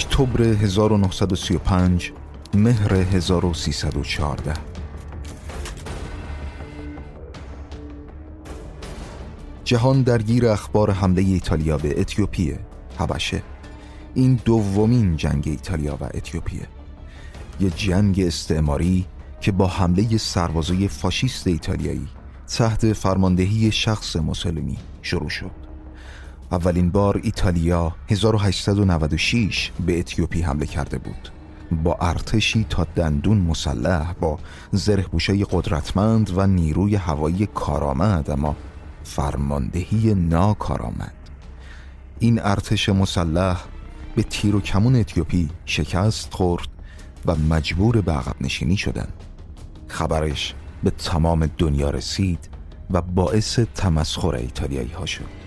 اکتبر 1935 مهر 1314 جهان درگیر اخبار حمله ایتالیا به اتیوپیه حبشه. این دومین جنگ ایتالیا و اتیوپیه. یه جنگ استعماری که با حمله سربازای فاشیست ایتالیایی تحت فرماندهی شخص موسولینی شروع شد. اولین بار ایتالیا 1896 به اتیوپی حمله کرده بود. با ارتشی تا دندون مسلح با زره قدرتمند و نیروی هوایی کارآمد اما فرماندهی ناکارآمد. این ارتش مسلح به تیر و کمون اتیوپی شکست خورد و مجبور به عقب نشینی شدن خبرش به تمام دنیا رسید و باعث تمسخر ایتالیایی ها شد.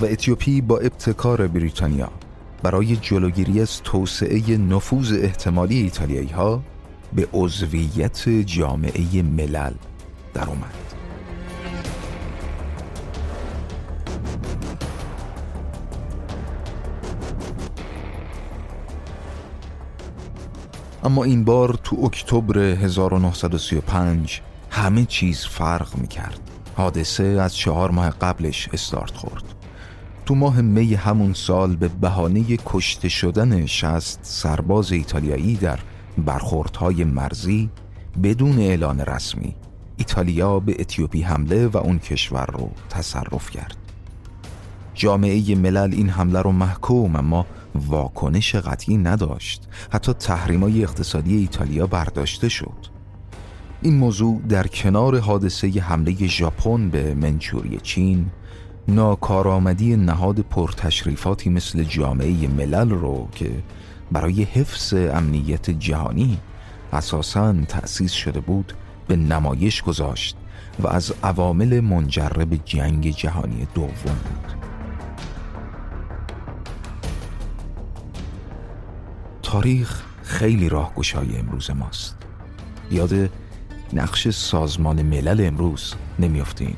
و اتیوپی با ابتکار بریتانیا برای جلوگیری از توسعه نفوذ احتمالی ایتالیایی ها به عضویت جامعه ملل در اومد اما این بار تو اکتبر 1935 همه چیز فرق می کرد حادثه از چهار ماه قبلش استارت خورد. تو ماه می همون سال به بهانه کشته شدن شست سرباز ایتالیایی در برخوردهای مرزی بدون اعلان رسمی ایتالیا به اتیوپی حمله و اون کشور رو تصرف کرد. جامعه ملل این حمله رو محکوم اما واکنش قطعی نداشت. حتی تحریمای اقتصادی ایتالیا برداشته شد. این موضوع در کنار حادثه حمله ژاپن به منچوری چین ناکارآمدی نهاد پرتشریفاتی مثل جامعه ملل رو که برای حفظ امنیت جهانی اساساً تأسیس شده بود به نمایش گذاشت و از عوامل منجر به جنگ جهانی دوم بود. تاریخ خیلی راهگشای امروز ماست. یاد نقش سازمان ملل امروز نمیافتیم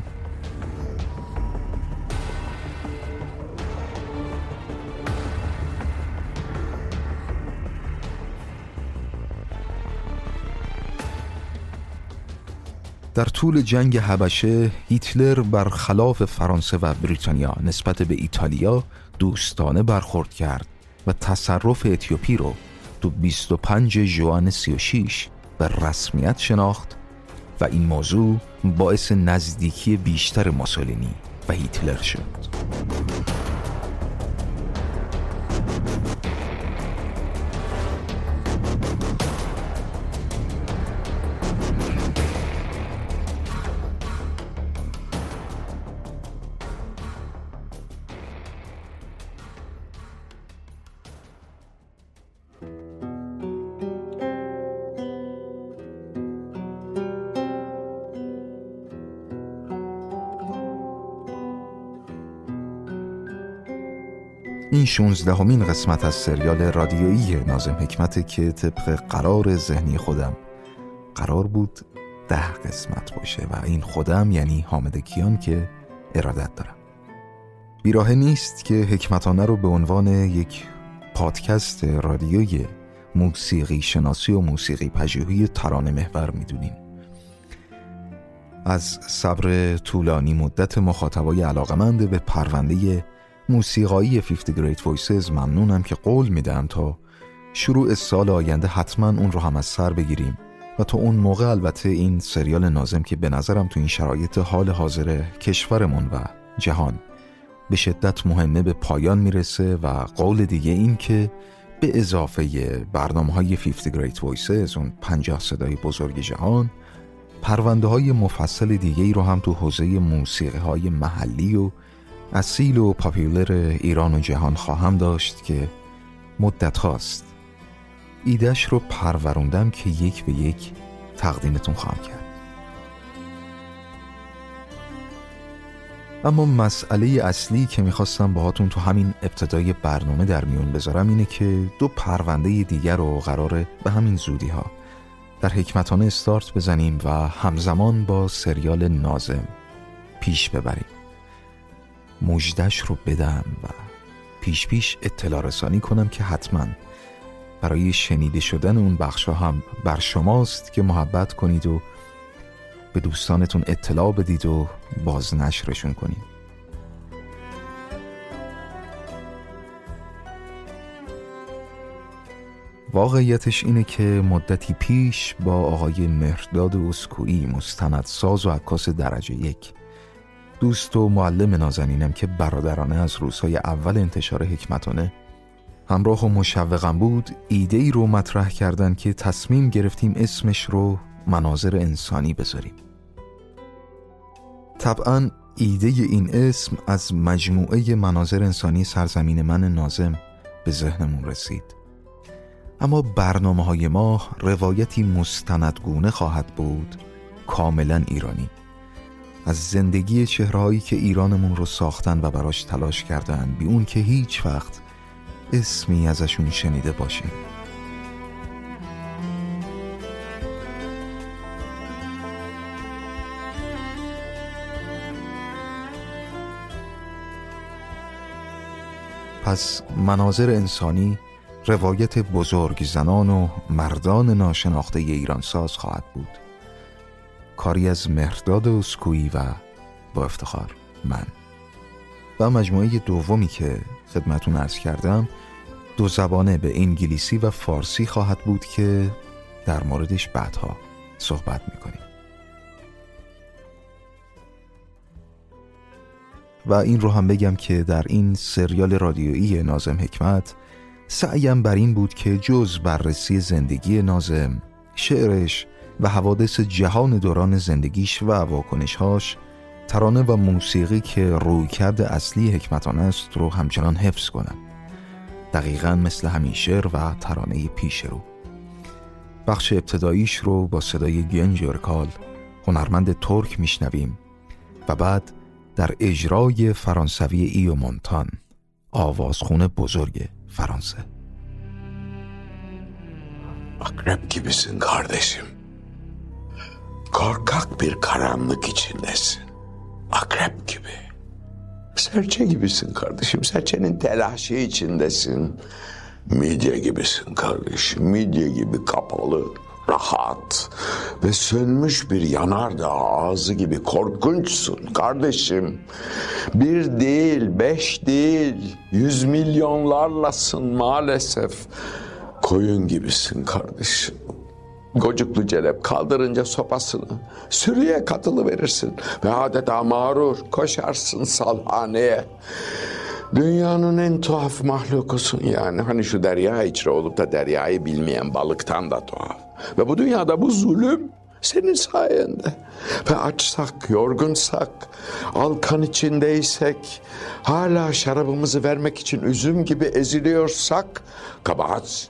در طول جنگ حبشه هیتلر برخلاف فرانسه و بریتانیا نسبت به ایتالیا دوستانه برخورد کرد و تصرف اتیوپی رو تو 25 جوان 36 به رسمیت شناخت و این موضوع باعث نزدیکی بیشتر ماسولینی و هیتلر شد. شونزدهمین قسمت از سریال رادیویی نازم حکمت که طبق قرار ذهنی خودم قرار بود ده قسمت باشه و این خودم یعنی حامد کیان که ارادت دارم. بیراه نیست که حکمتانه رو به عنوان یک پادکست رادیوی موسیقی شناسی و موسیقی پژوهی ترانه محور می‌دونیم. از صبر طولانی مدت مخاطبای علاقمند به پرونده موسیقایی 50 Great Voices ممنونم که قول میدم تا شروع سال آینده حتما اون رو هم از سر بگیریم. و تا اون موقع البته این سریال نازم که به نظرم تو این شرایط حال حاضر کشورمون و جهان به شدت مهمه به پایان می‌رسه و قول دیگه این که به اضافه برنامه های 50 Great Voices اون 50 صدای بزرگ جهان پرونده های مفصل دیگه ای رو هم تو حوزه موسیقی های محلی و اصیل و پاپیولر ایران و جهان خواهم داشت که مدت هاست. ایدهش رو پروروندم که یک به یک تقدیمتون خواهم کرد. اما مسئله اصلی که می‌خواستم باهاتون تو همین ابتدای برنامه در میون بذارم اینه که دو پرونده دیگر رو قراره به همین زودی ها در حکمتانه استارت بزنیم و همزمان با سریال نازم پیش ببریم. مجدش رو بدم و پیش پیش اطلاع رسانی کنم که حتما برای شنیده شدن اون بخشا هم بر شماست که محبت کنید و به دوستانتون اطلاع بدید و بازنشرشون کنید. واقعیتش اینه که مدتی پیش با آقای مهرداد اسکویی مستندساز و عکاس درجه یک دوست و معلم نازنینم که برادرانه از روزهای اول انتشار حکمتانه همراه و مشوقم بود ایده ای رو مطرح کردن که تصمیم گرفتیم اسمش رو مناظر انسانی بذاریم. طبعا ایده این اسم از مجموعه مناظر انسانی سرزمین من نازم به ذهنمون رسید. اما برنامه های ما روایتی مستندگونه خواهد بود کاملا ایرانی. از زندگی چهرهایی که ایرانمون رو ساختن و براش تلاش کردن بی اون که هیچ وقت اسمی ازشون شنیده باشیم. پس مناظر انسانی روایت بزرگ زنان و مردان ناشناخته ایرانساز خواهد بود. کاری از مهرداد اسکویی و با افتخار من. و مجموعه دومی که خدمتون ارز کردم دو زبانه به انگلیسی و فارسی خواهد بود که در موردش بعدها صحبت می‌کنیم. و این رو هم بگم که در این سریال رادیویی نازم حکمت سعیم بر این بود که جز بررسی زندگی نازم شعرش و حوادث جهان دوران زندگیش و واکنشهاش ترانه و موسیقی که روی کرده اصلی حکمتان است رو همچنان حفظ کنم دقیقا مثل همین شعر و ترانه پیش رو بخش ابتداییش رو با صدای گنج ارکال هنرمند ترک میشنویم و بعد در اجرای فرانسوی ایو مونتان آوازخون بزرگ Fransa. Akrep gibisin kardeşim. Korkak bir karanlık içindesin. Akrep gibi. Serçe gibisin kardeşim. Serçenin telaşı içindesin. Midye gibisin kardeşim. Midye gibi kapalı, rahat ve sönmüş bir yanardağ ağzı gibi korkunçsun kardeşim. Bir değil, beş değil, yüz milyonlarlasın maalesef. Koyun gibisin kardeşim. Gocuklu celep kaldırınca sopasını sürüye katılı verirsin ve adeta mağrur koşarsın salhaneye. Dünyanın en tuhaf mahlukusun yani. Hani şu derya içre olup da deryayı bilmeyen balıktan da tuhaf. Ve bu dünyada bu zulüm senin sayende. Ve açsak, yorgunsak, alkan içindeysek, hala şarabımızı vermek için üzüm gibi eziliyorsak, kabahat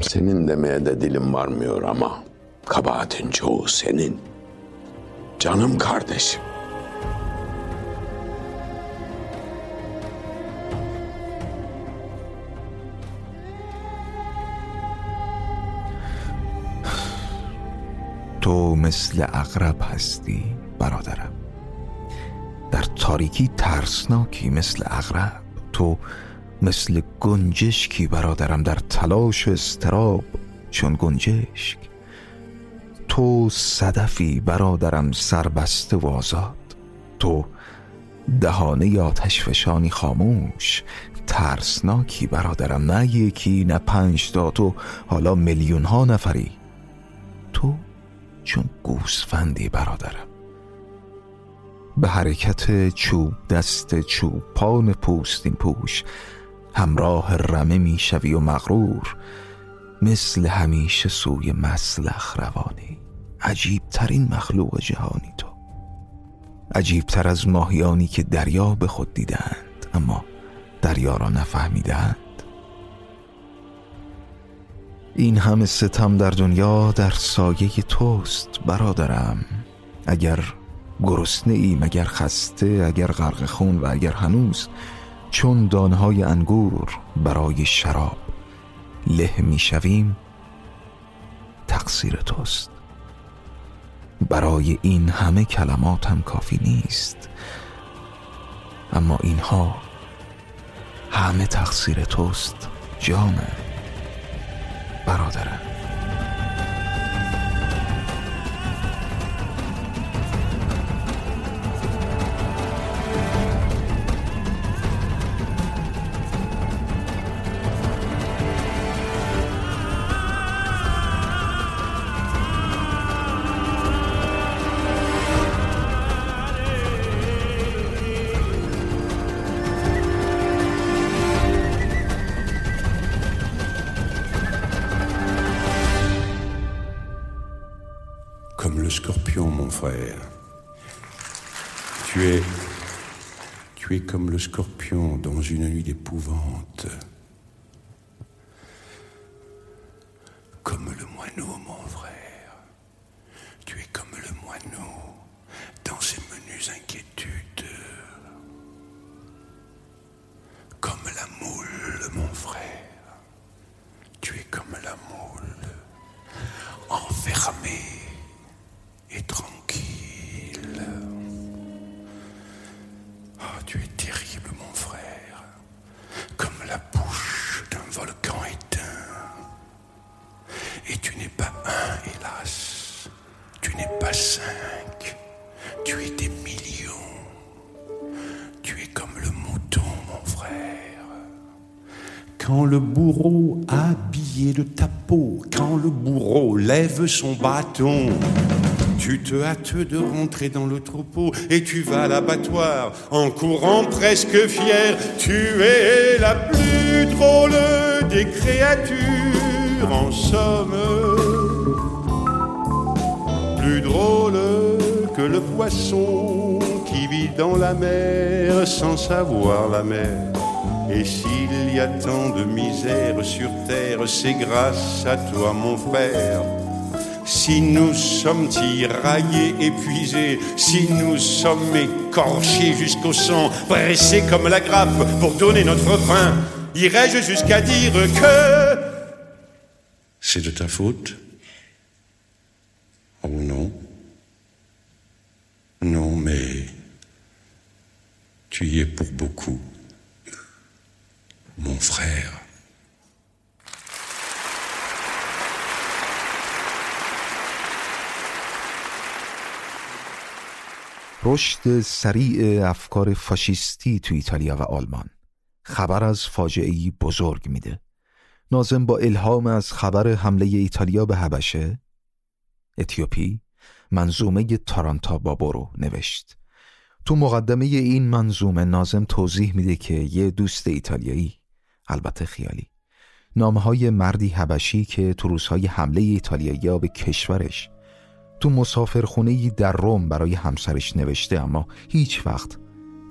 senin demeye de dilim varmıyor ama kabahatin çoğu senin. Canım kardeşim. تو مثل اغرب هستی برادرم در تاریکی ترسناکی مثل اغرب تو مثل گنجشکی برادرم در تلاش استراب چون گنجشک. تو صدفی برادرم سربسته و آزاد. تو دهانه آتش فشانی خاموش. ترسناکی برادرم نه یکی نه پنج تا. تو حالا میلیون ها نفری. تو چون گوسفندی برادرم. به حرکت چوب دست چوپان پوستین پوش. همراه رمه می‌شوی و مغرور مثل همیشه سوی مسلخ روانی. عجیب ترین مخلوق جهانی تو. عجیب تر از ماهیانی که دریا به خود دیدند اما دریا را نفهمیدند. این همه ستم در دنیا در سایه توست برادرم. اگر گرسنه ای مگر خسته اگر غرق خون و اگر هنوز چون دانهای انگور برای شراب له می‌شویم تقصیر توست. برای این همه کلمات هم کافی نیست. اما اینها همه تقصیر توست جامه برادرم. Le scorpion dans une nuit d'épouvante. Le bourreau habillé de ta quand le bourreau lève son bâton, tu te hâtes de rentrer dans le troupeau et tu vas à l'abattoir en courant presque fier. Tu es la plus drôle des créatures, en somme. Plus drôle que le poisson qui vit dans la mer sans savoir la mer. Et s'il y a tant de misère sur terre, c'est grâce à toi, mon frère. Si nous sommes tiraillés, épuisés, si nous sommes écorchés jusqu'au sang, pressés comme la grappe pour donner notre pain, irais-je jusqu'à dire que c'est de ta faute? Oh non. Non, mais tu y es pour beaucoup, mon frère. رشد سریع افکار فاشیستی تو ایتالیا و آلمان. خبر از فاجعه بزرگ میده. نازم با الهام از خبر حمله ایتالیا به هبشه اتیوپی منظومه تارانتا بابورو نوشت. تو مقدمه این منظومه نازم توضیح میده که یه دوست ایتالیایی البته خیالی. نامه های مردی هبشی که تو روزهای حمله ایتالیایی به کشورش تو مسافرخونه در روم برای همسرش نوشته اما هیچ وقت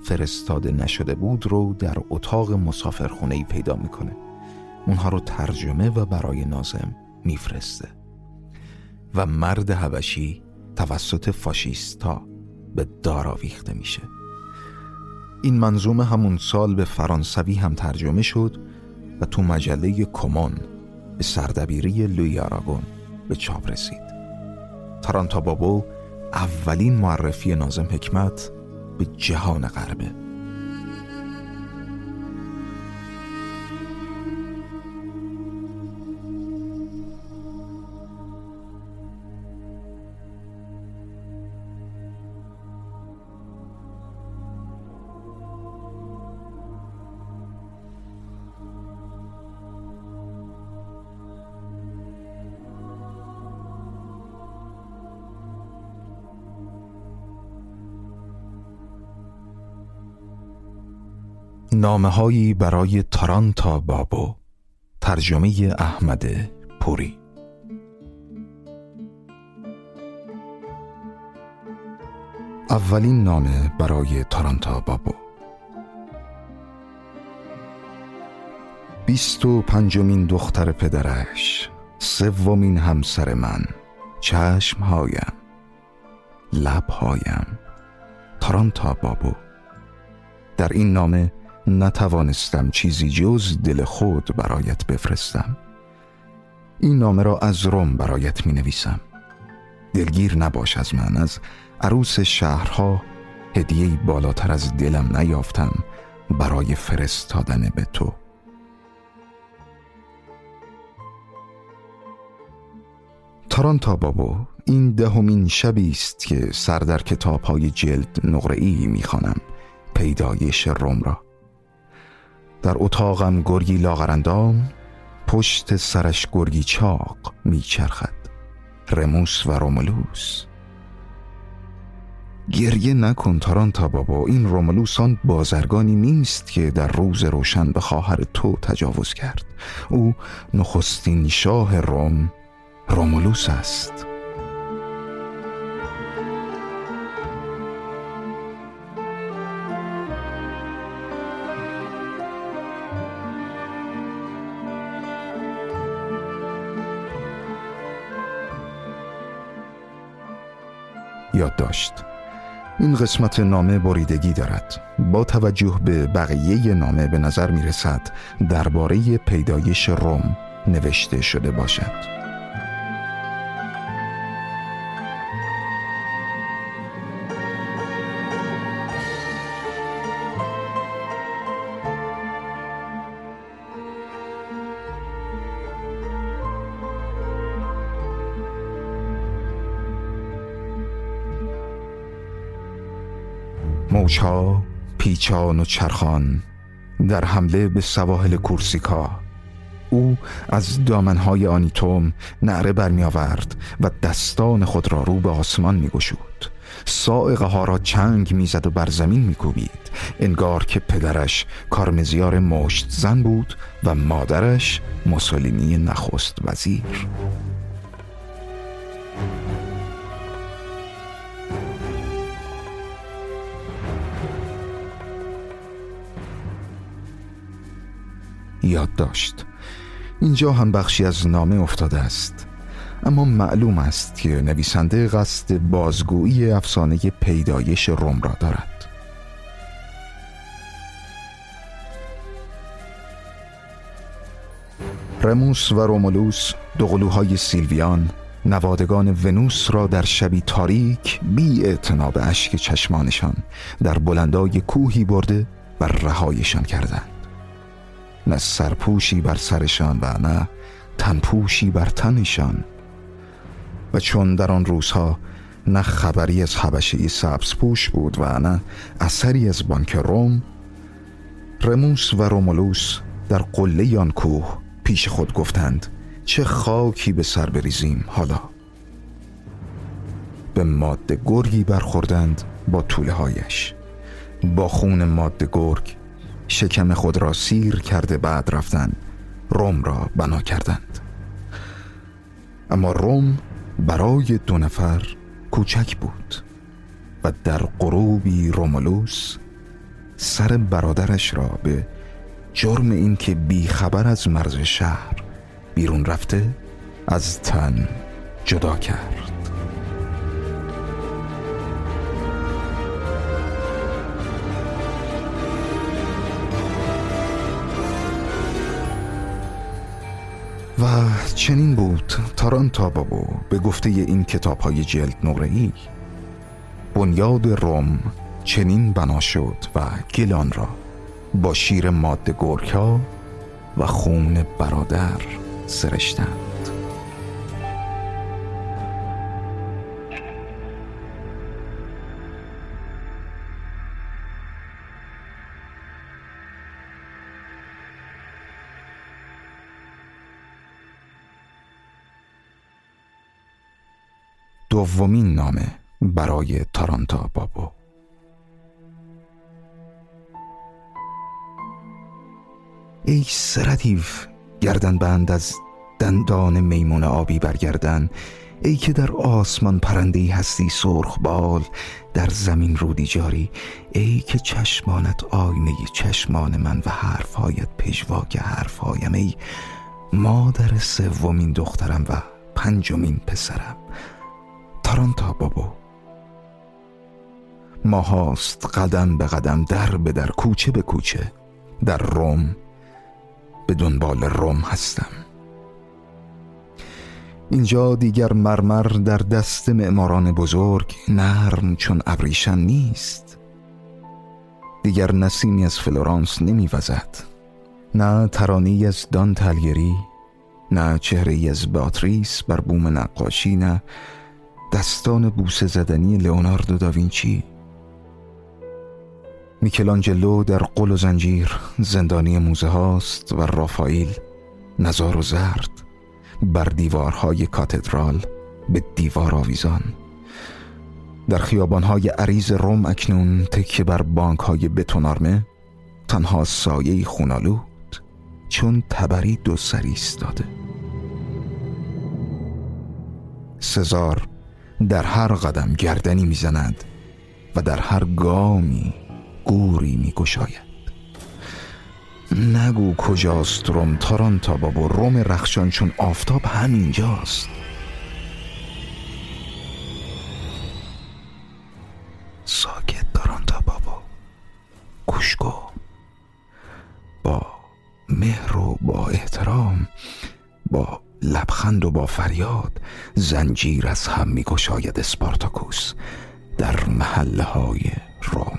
فرستاده نشده بود رو در اتاق مسافرخونه ای پیدا می‌کنه. اونها رو ترجمه و برای نازم میفرسته. و مرد هوشی توسط فاشیستا به دار آویخته میشه. این منظومه همون سال به فرانسوی هم ترجمه شد و تو مجله کمون به سردبیری لوی آراگون به چاپ رسید. تارانتا بابو اولین معرفی نازم حکمت به جهان غربه. نامه هایی برای تارانتا بابو ترجمه احمد پوری. اولین نامه برای تارانتا بابو. بیست و پنجمین دختر پدرش سومین همسر من چشمهایم لبهایم. تارانتا بابو. در این نامه نتوانستم چیزی جز دل خود برایت بفرستم. این نامه را از روم برایت می نویسم دلگیر نباش از من از عروس شهرها هدیه بالاتر از دلم نیافتم برای فرستادن به تو. تارانتا بابو این دهمین شبی است که سر در کتاب های جلد نقره ای می‌خوانم. پیدایش روم را. در اتاقم گرگی لاغرندام پشت سرش گرگی چاق میچرخد. رموس و رومولوس. گریه نکن تارانتا بابا این رومولوس آن بازرگانی نیست که در روز روشن به خواهر تو تجاوز کرد. او نخستین شاه روم رومولوس است. یادداشت. این قسمت نامه بریدگی دارد. با توجه به بقیه نامه به نظر می رسد درباره پیدایش روم نوشته شده باشد. موچها پیچان و چرخان در حمله به سواحل کورسیکا. او از دامنهای آنیتوم نعره برمی آورد و دستان خود را رو به آسمان می گشود سائقه ها را چنگ می‌زد و بر زمین می کوبید انگار که پدرش کارمزیار مشت زن بود و مادرش موسولینی نخست وزیر. یاد داشت اینجا هم بخشی از نامه افتاده است. اما معلوم است که نویسنده قصد بازگویی افسانه پیدایش روم را دارد. رموس و رومولوس دوقلوهای سیلویان نوادگان ونوس را در شبی تاریک بی به اشک چشمانشان در بلندای کوهی برده و رهایشان کردند. نه سرپوشی بر سرشان و نه تنپوشی بر تنشان. و چون در آن روزها نه خبری از حبشه سبز پوش بود و نه اثری از بانک روم رموس و رومولوس در قله آن کوه پیش خود گفتند چه خاکی به سر بریزیم حالا. به ماده گرگی برخوردند با طوله هایش با خون ماده گرگ شکم خود را سیر کرده بعد رفتن روم را بنا کردند. اما روم برای دو نفر کوچک بود و در غروبی رومولوس سر برادرش را به جرم اینکه بیخبر از مرز شهر بیرون رفته از تن جدا کرد. و چنین بود تارانتا بابو به گفته این کتاب های جلد نقره ای بنیاد روم چنین بنا شد و گلان را با شیر ماده گرکا و خون برادر سرشتند. دومین نامه برای تارانتا بابو. ای سردیف گردن بند از دندان میمون آبی برگردن ای که در آسمان پرنده هستی سرخ بال در زمین رودی جاری ای که چشمانت آینه چشمان من و حرفهایت پژواک حرفهایم ای مادر سومین دخترم و پنجمین پسرم. تارانتا بابو ما هاست قدم به قدم در به در کوچه به کوچه. در روم به دنبال روم هستم. اینجا دیگر مرمر در دست معماران بزرگ نرم چون ابریشم نیست. دیگر نسیمی از فلورانس نمیوزد. نه ترانه‌ای از دانته آلیگیری نه چهره‌ای از بئاتریس بر بوم نقاشی نه دستان بوسه زدنی لئوناردو داوینچی. میکلانجلو در قل و زنجیر زندانی موزه هاست و رافائیل نزار و زرد بر دیوارهای کاتدرال به دیوار آویزان. در خیابانهای عریض روم اکنون تکه بر بانکهای بتونارمه تنها سایه خونالود چون تبری دو سری استاده سزار در هر قدم گردنی می‌زند و در هر گامی گوری میگشاید. نگو کجاست روم تارانتا بابا روم رخشان چون آفتاب همینجاست. با فریاد زنجیر از هم میگشاید اسپارتاکوس در محله های روم.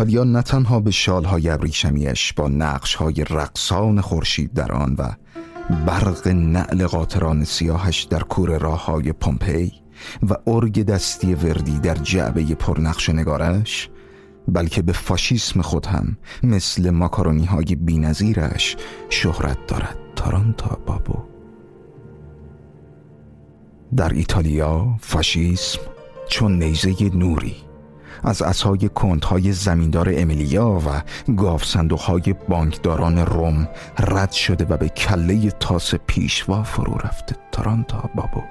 ایتالیا نه تنها به شالهای ابریشمیش با نقشهای رقصان خورشید در آن و برق نعل قاطران سیاهش در کور راه های پومپی و ارگ دستی وردی در جعبه پرنقش نگارش بلکه به فاشیسم خود هم مثل ماکارونی های بی شهرت دارد. تارانتا بابو. در ایتالیا فاشیسم چون نیزه نوری از اسای کندهای زمیندار امیلیا و گاف صندوقهای بانکداران روم رد شده و به کله تاس پیشوا فرو رفته. تارانتا بابو.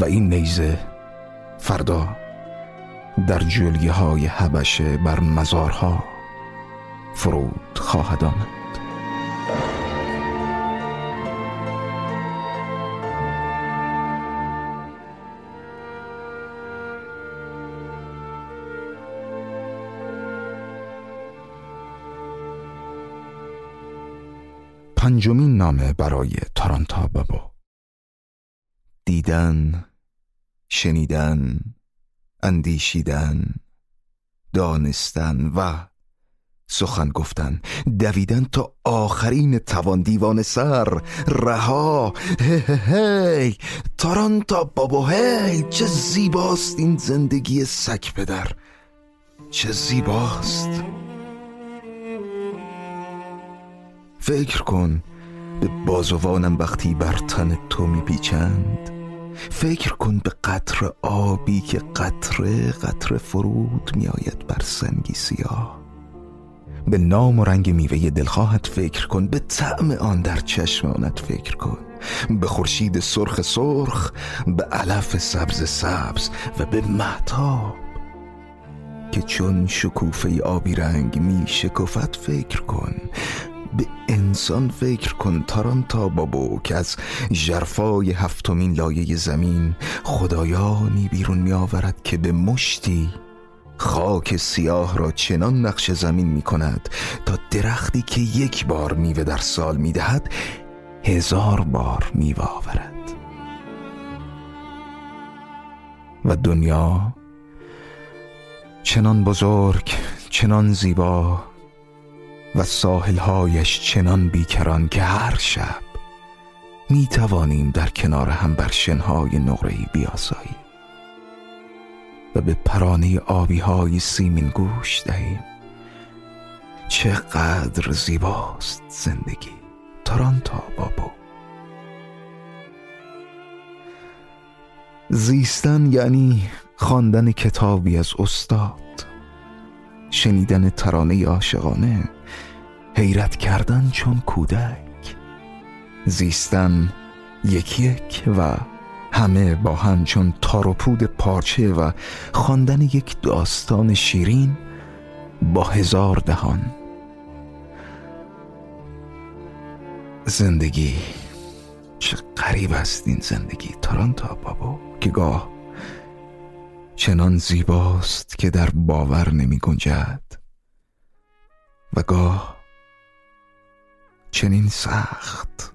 و این نیزه فردا در جلگه های حبشه بر مزارها فرود خواهد آمد. پنجمین نامه برای تارانتا بابو دیدن شنیدن اندیشیدن دانستن و سخن گفتن. دویدن تا آخرین توان دیوان سر. رها. هی هی تارانتا بابا هی. چه زیباست این زندگی سک پدر. چه زیباست. فکر کن به بازوانم وقتی بر تن تو میپیچند. فکر کن به قطر آبی که قطره قطره فرود میآید بر سنگی سیاه. به نام و رنگ میوه دلخواهت فکر کن به طعم آن در چشمانت فکر کن. به خورشید سرخ سرخ به علف سبز سبز و به محتاب که چون شکوفه آبی رنگ می شکفت فکر کن. به انسان فکر کن تارانتا بابو که از جرفای هفتمین لایه زمین خدایانی بیرون می آورد که به مشتی خاک سیاه را چنان نقش زمین می کند تا درختی که یک بار میوه در سال می دهد هزار بار میوه آورد. و دنیا چنان بزرگ چنان زیبا و ساحلهایش چنان بیکران که هر شب می توانیم در کنار هم بر شنهای نقرهی بیاسایی و به پرانه آبی های سیمین گوش دهیم. چقدر زیباست زندگی. تارانتا بابو. زیستن یعنی خواندن کتابی از استاد. شنیدن ترانه عاشقانه. حیرت کردن چون کودک. زیستن یکی یک و همه با هم چون تار و پود پارچه و خواندن یک داستان شیرین با هزار دهان. زندگی چه قریب است این زندگی تارانتا بابا که گاه چنان زیباست که در باور نمی گنجد. و گاه چنین سخت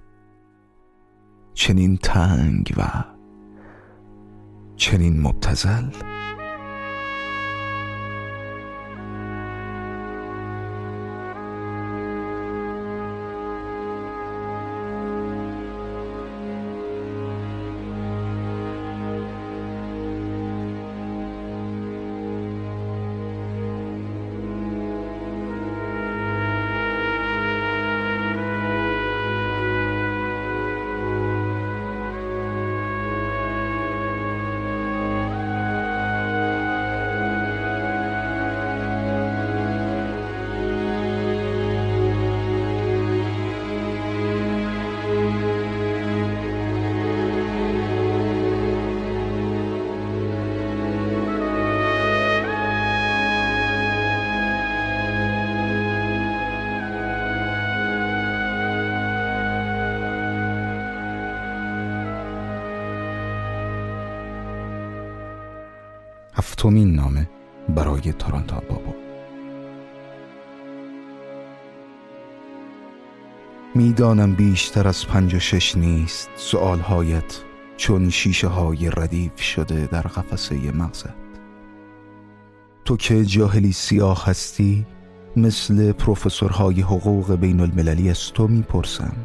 چنین تنگ و چنین مبتزل می‌دانم بیشتر از پنج و شش نیست. سؤالهایت چون شیشه های ردیف شده در قفسه مغزت. تو که جاهلی سیاه هستی مثل پروفسورهای حقوق بین المللی از تو می‌پرسم.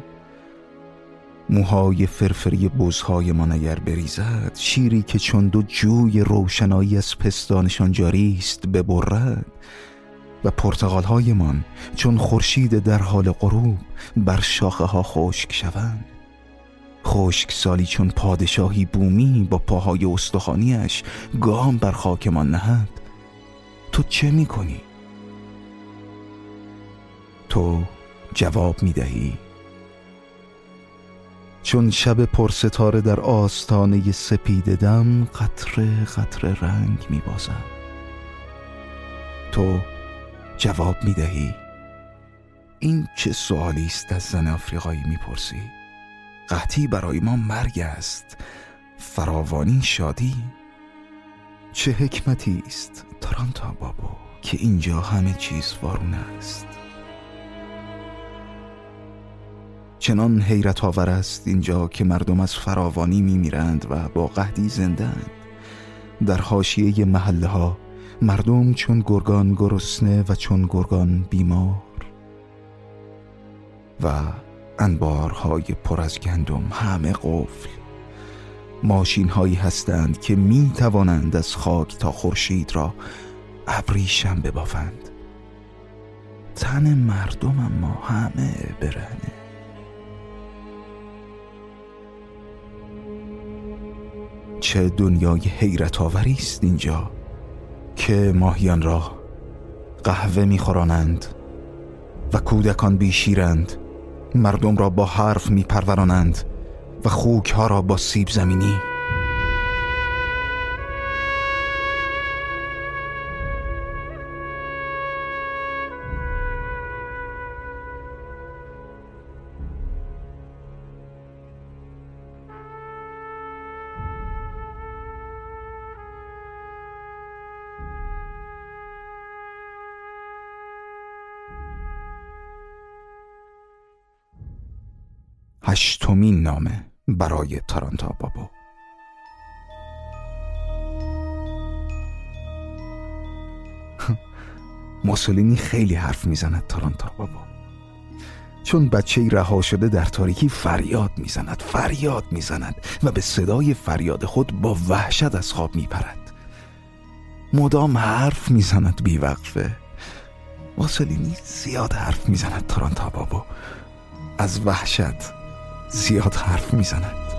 موهای فرفری بزهای ما اگر بریزد شیری که چون دو جوی روشنایی از پستانشان جاری است ببرد و پرتقالهایمان چون خورشید در حال غروب بر شاخه ها خشک شوند. خشک سالی چون پادشاهی بومی با پاهای استخانیش گام بر خاکمان نهد. تو چه می کنی؟ تو جواب می دهی چون شب پرستاره در آستانه سپید دم قطره قطره رنگ می بازم تو جواب می دهی این چه سوالی است از زن آفریقایی می پرسی قحطی برای ما مرگ است. فراوانی شادی. چه حکمتی است ترانتا بابا که اینجا همه چیز وارون است؟ چنان حیرت آور است اینجا که مردم از فراوانی می میرند و با قهدی زندند در حاشیه محله ها مردم چون گرگان گرسنه و چون گرگان بیمار و انبارهای پر از گندم همه قفل. ماشین هایی هستند که می توانند از خاک تا خورشید را ابریشم ببافند. تن مردم اما همه برهنه. چه دنیای حیرت آوری است اینجا. که ماهیان را قهوه میخورانند و کودکان بیشیرند. مردم را با حرف میپرورانند و خوک ها را با سیب زمینی. هشتمین نامه برای تارانتا بابا موسولینی خیلی حرف می‌زند تارانتا بابا چون بچه رها شده در تاریکی فریاد می‌زند فریاد می‌زند و به صدای فریاد خود با وحشت از خواب میپرد. مدام حرف می‌زند بیوقفه موسولینی زیاد حرف می‌زند تارانتا بابا از وحشت زیاد حرف می‌زند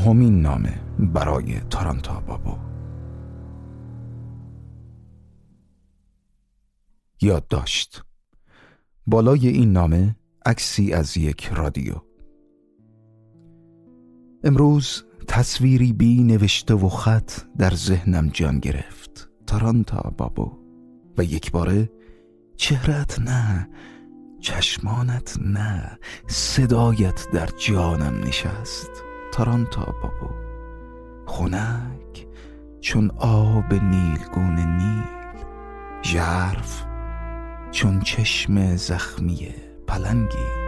نهمین نامه برای تارانتا بابو داشت بالای این نامه عکسی از یک رادیو. امروز تصویری بی نوشته و خط در ذهنم جان گرفت. تارانتا بابو و یک باره چهرت نه چشمانت نه صدایت در جانم نشست. تارانتا بابو خونک چون آب نیلگون نیل ژرف چون چشم زخمی پلنگی.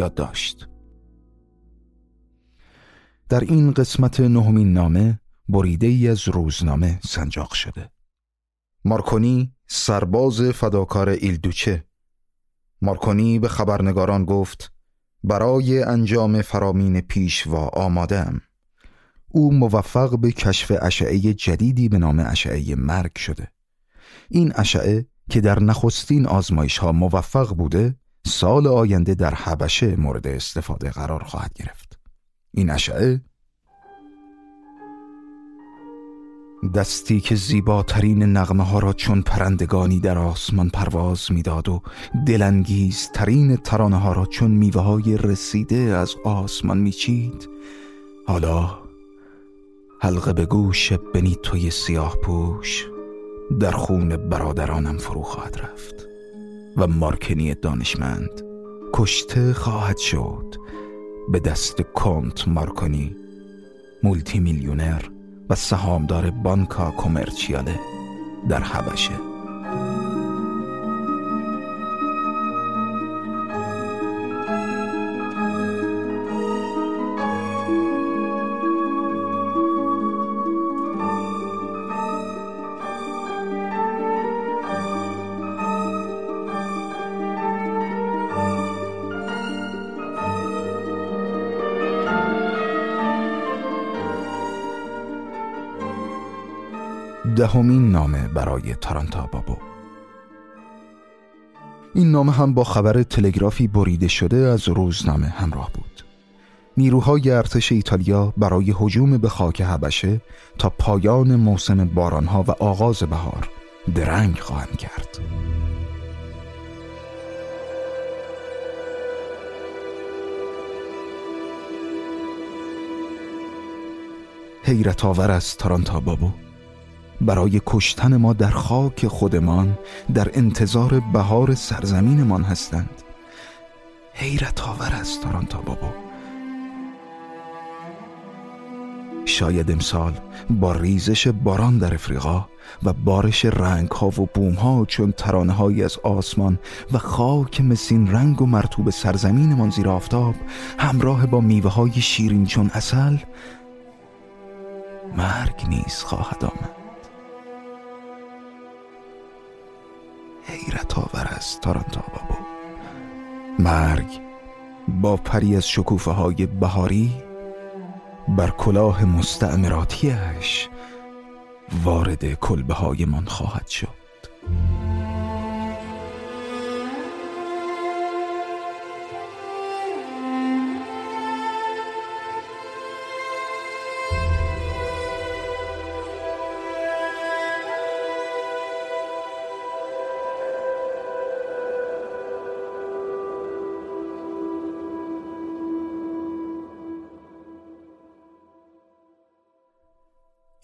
داشت در این قسمت نهمین نامه بریده ای از روزنامه سنجاق شده. مارکونی سرباز فداکار ایلدوچه. مارکونی به خبرنگاران گفت برای انجام فرامین پیشوا آمادم او موفق به کشف اشعه جدیدی به نام اشعه مرگ شده. این اشعه که در نخستین آزمایش ها موفق بوده سال آینده در حبشه مورد استفاده قرار خواهد گرفت. این اشعه دستی که زیباترین نغمه ها را چون پرندگانی در آسمان پرواز می‌داد و دلانگیز ترین ترانه ها را چون میوه های رسیده از آسمان میچید حالا حلقه به گوش بنی توی سیاه پوش در خون برادرانم فرو خواهد رفت. و مارکنی دانشمند. کشته خواهد شد. به دست کنت مارکونی مولتی میلیونر و سهامدار بانکا کومرچیاله در حبشه. دهمین نامه برای تارانتا بابو. این نامه هم با خبر تلگرافی بریده شده از روزنامه همراه بود. نیروهای ارتش ایتالیا برای هجوم به خاک حبشه تا پایان موسم بارانها و آغاز بهار درنگ خواهند کرد. حیرت آور است تارانتا بابو برای کشتن ما در خاک خودمان در انتظار بهار سرزمینمان هستند. حیرت آور است تارانتا بابا. شاید امسال با ریزش باران در افریقا و بارش رنگ ها و بوم ها چون ترانه های از آسمان و خاک مسین رنگ و مرتوب سرزمینمان زیر آفتاب همراه با میوه های شیرین چون اصل مرگ نیز خواهد آمد. حیرت آور است تارانتا بابا. مرگ با پری از شکوفه های بهاری بر کلاه مستعمراتیش وارد کلبه های من خواهد شد.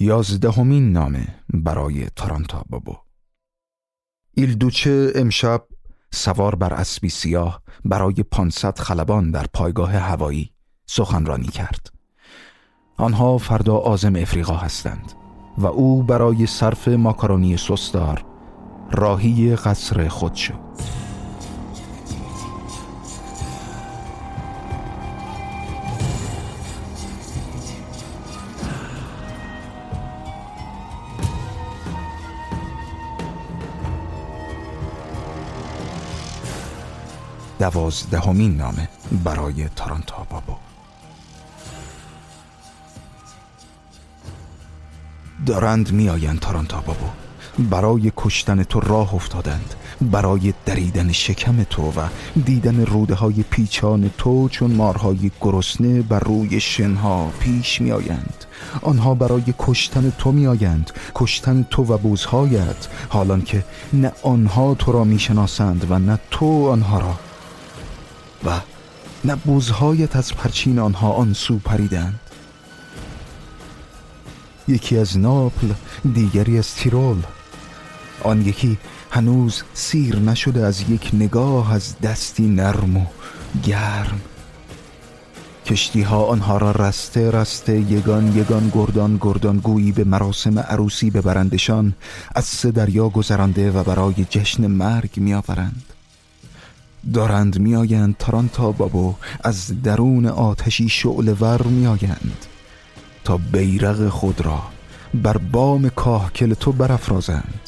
یازدهمین نامه برای تارانتا بابو ایلدوچه امشب سوار بر اسبی سیاه برای 500 خلبان در پایگاه هوایی سخنرانی کرد. آنها فردا آزم افریقا هستند و او برای صرف ماکارونی سستار راهی قصر خود شد. دوازدهمین نامه برای تارانتا بابو دارند میآیند تارانتا بابو برای کشتن تو راه افتادند. برای دریدن شکم تو و دیدن روده های پیچان تو چون مارهای گرسنه بر روی شنها پیش می آیند آنها برای کشتن تو می آیند کشتن تو و بوزهایت. حالان که نه آنها تو را می شناسند و نه تو آنها را. و نه بوزهایت از پرچین آنها آن سو پریدند. یکی از ناپل دیگری از تیرول. آن یکی هنوز سیر نشده از یک نگاه از دستی نرم و گرم. کشتی ها آنها را رسته رسته یگان یگان گردان گردان گویی به مراسم عروسی ببرندشان از سه دریا گذرانده و برای جشن مرگ میآورند. دارند میآیند تارانتا بابو از درون آتشی شعله ور میآیند. تا بیرق خود را بر بام کاهکل تو برافرازند.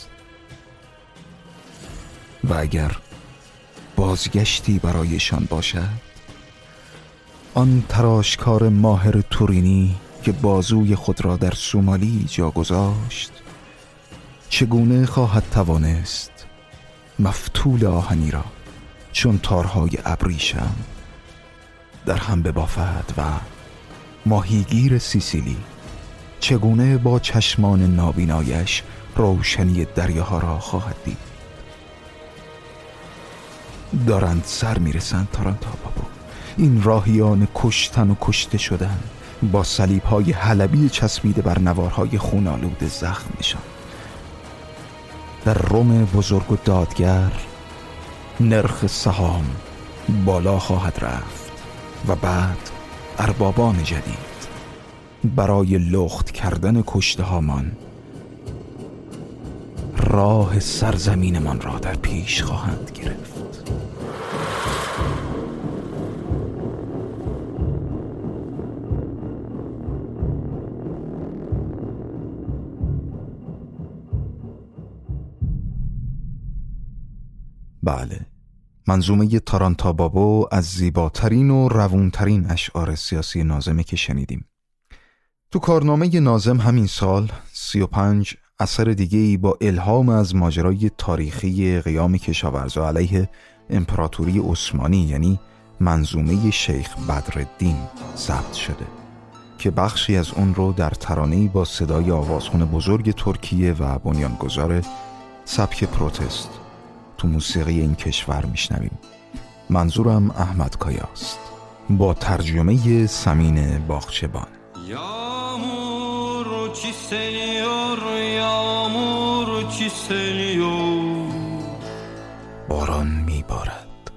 و اگر بازگشتی برایشان باشد آن تراشکار ماهر تورینی که بازوی خود را در سومالی جا گذاشت چگونه خواهد توانست مفتول آهنی را چون تارهای ابریشم در هم ببافد و ماهیگیر سیسیلی چگونه با چشمان نابینایش روشنی دریاها را خواهد دید. دارند سر می‌رسند تارانتا بابو این راهیان کشتن و کشته شدن با سلیب های حلبی چسبیده بر نوارهای خونالود زخمشان در روم بزرگ و دادگر نرخ سهام بالا خواهد رفت و بعد اربابان جدید برای لخت کردن کشته هامان راه سرزمینمان را در پیش خواهند گرفت. منظومه تارانتا بابو از زیباترین و روونترین اشعار سیاسی نازمه که شنیدیم. تو کارنامه نازم همین سال سی و پنج اثر دیگه ای با الهام از ماجرای تاریخی قیام کشاورزا علیه امپراتوری عثمانی یعنی منظومه شیخ بدرالدین ثبت شده که بخشی از اون رو در ترانه‌ای با صدای آوازخون بزرگ ترکیه و بنیانگذار سبک پروتست تو موسیقی این کشور میشنویم. منظورم احمد کایاست. با ترجمه سمین باغچبان Yağmur çiseliyor, yağmur çiseliyor باران میبارد.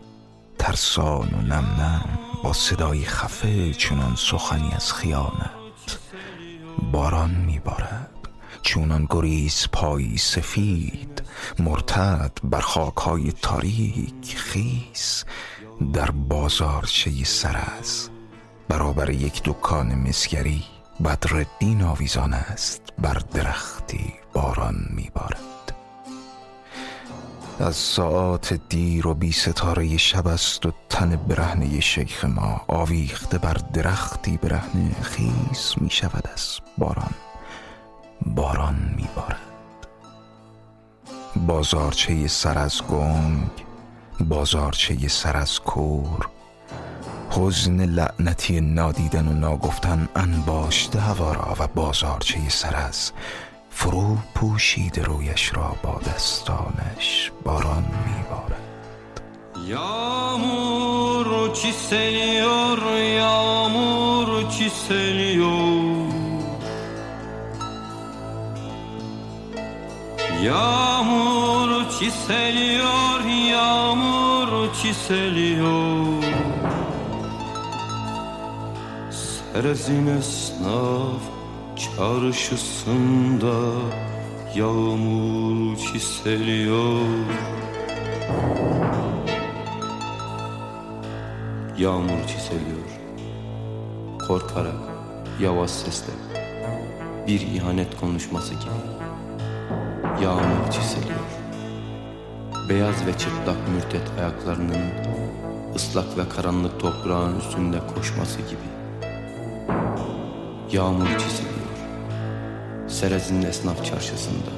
ترسان و نم نم با صدای خفه چونان سخنی از خیانت. باران میبارد. چونان گریز پایی سفید مرتد بر خاکهای تاریک خیس در بازارچه سرز برابر یک دکان مسگری بدردین آویزان است بر درختی باران میبارد. از ساعات دیر و بی ستاره شب است و تن برهنه شیخ ما آویخته بر درختی برهنه خیس می شود از باران. باران می بارد بازارچه سر از گنگ بازارچه سر از کور. حزن لعنتی نادیدن و ناگفتن انباشته هوا را و بازارچه سر از فرو پوشید رویش را با دستانش باران میبارد. Yağmur çiseliyor, yağmur çiseliyor Yağmur çiseliyor, yağmur çiseliyor. Serezin esnaf çarşısında Yağmur çiseliyor. Yağmur çiseliyor. Korkarak, yavaş sesle Bir ihanet konuşması gibi Yağmur çiseliyor Beyaz ve çıplak mürtet ayaklarının ıslak ve karanlık toprağın üstünde koşması gibi. Yağmur çiziliyor. Serez'in esnaf çarşısında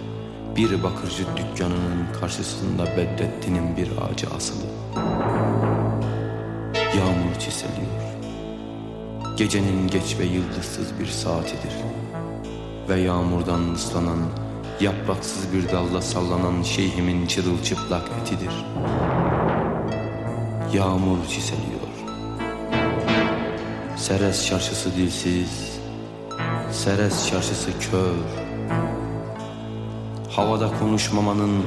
bir bakırcı dükkanının karşısında Bedrettin'in bir ağacı asılı. Yağmur çiseliyor. Gecenin geç ve yıldızsız bir saatidir. Ve yağmurdan ıslanan, yapraksız bir dalda sallanan şeyhimin çırılçıplak etidir. Yağmur çiseliyor. Seres çarşısı dilsiz, Seres çarşısı kör. Havada konuşmamanın,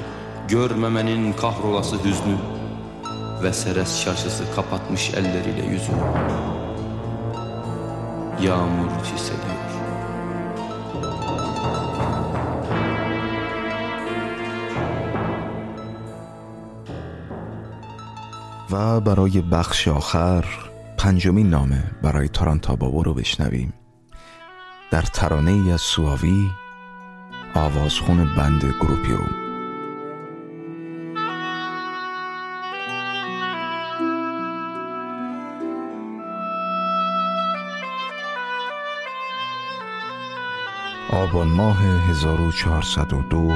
görmemenin kahrolası hüznü ve Seres çarşısı kapatmış elleriyle yüzü. Yağmur çiseliyor. و برای بخش آخر پنجمین نامه برای تارانتا بابا رو بشنویم. در ترانه ای از سواوی آوازخون بند گروپی رو آبان ماه 1402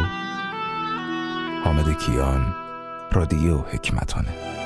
حامد کیان رادیو حکمتانه.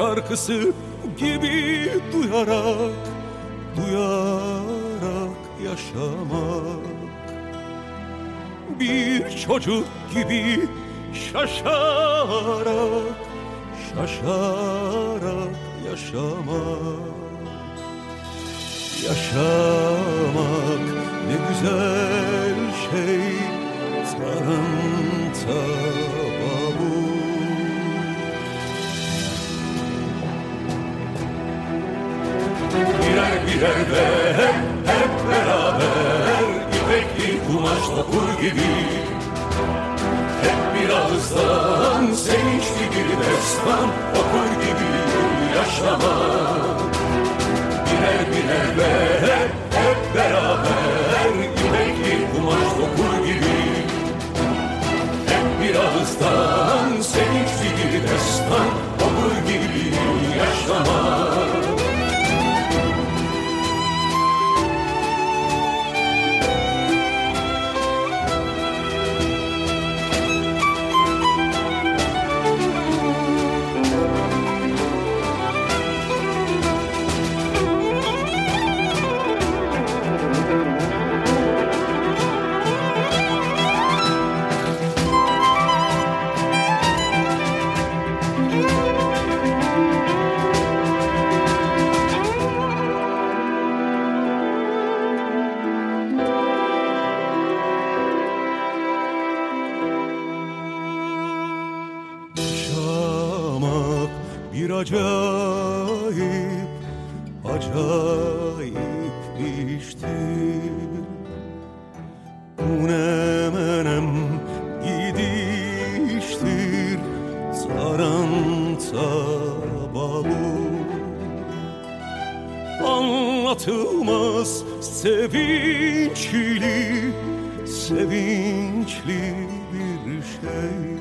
Şarkısı gibi duyarak Duyarak yaşamak. Bir çocuk gibi şaşarak şaşarak yaşamak. Yaşamak ne güzel şey babu Türkülerle hep beraber İpekli kumaşla kur gibi. Hep bir ağızdan sevinçli bir destan Okur gibi yaşama Birer birer ver Anlatılmaz sevinçli Sevinçli bir şey.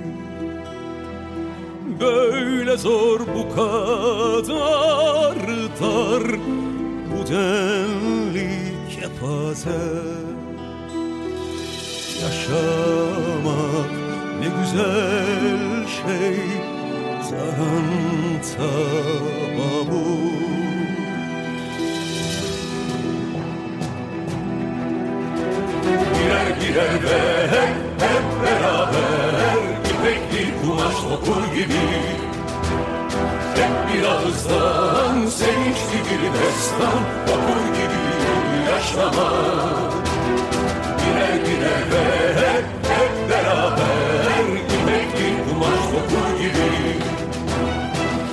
Böyle zor bu kadar dar Bu denli kepaze. Yaşamak ne güzel şey Zaranta babu girer ve hep, hep beraber İpekli kumaş okur gibi. Hep bir ağızdan sevinçli bir destan Vapur gibi yaşlama. Girer girer ve hep hep beraber İpekli kumaş okur gibi.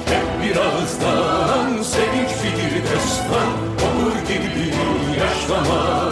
Hep bir ağızdan sevinçli bir destan Vapur gibi yaşlama.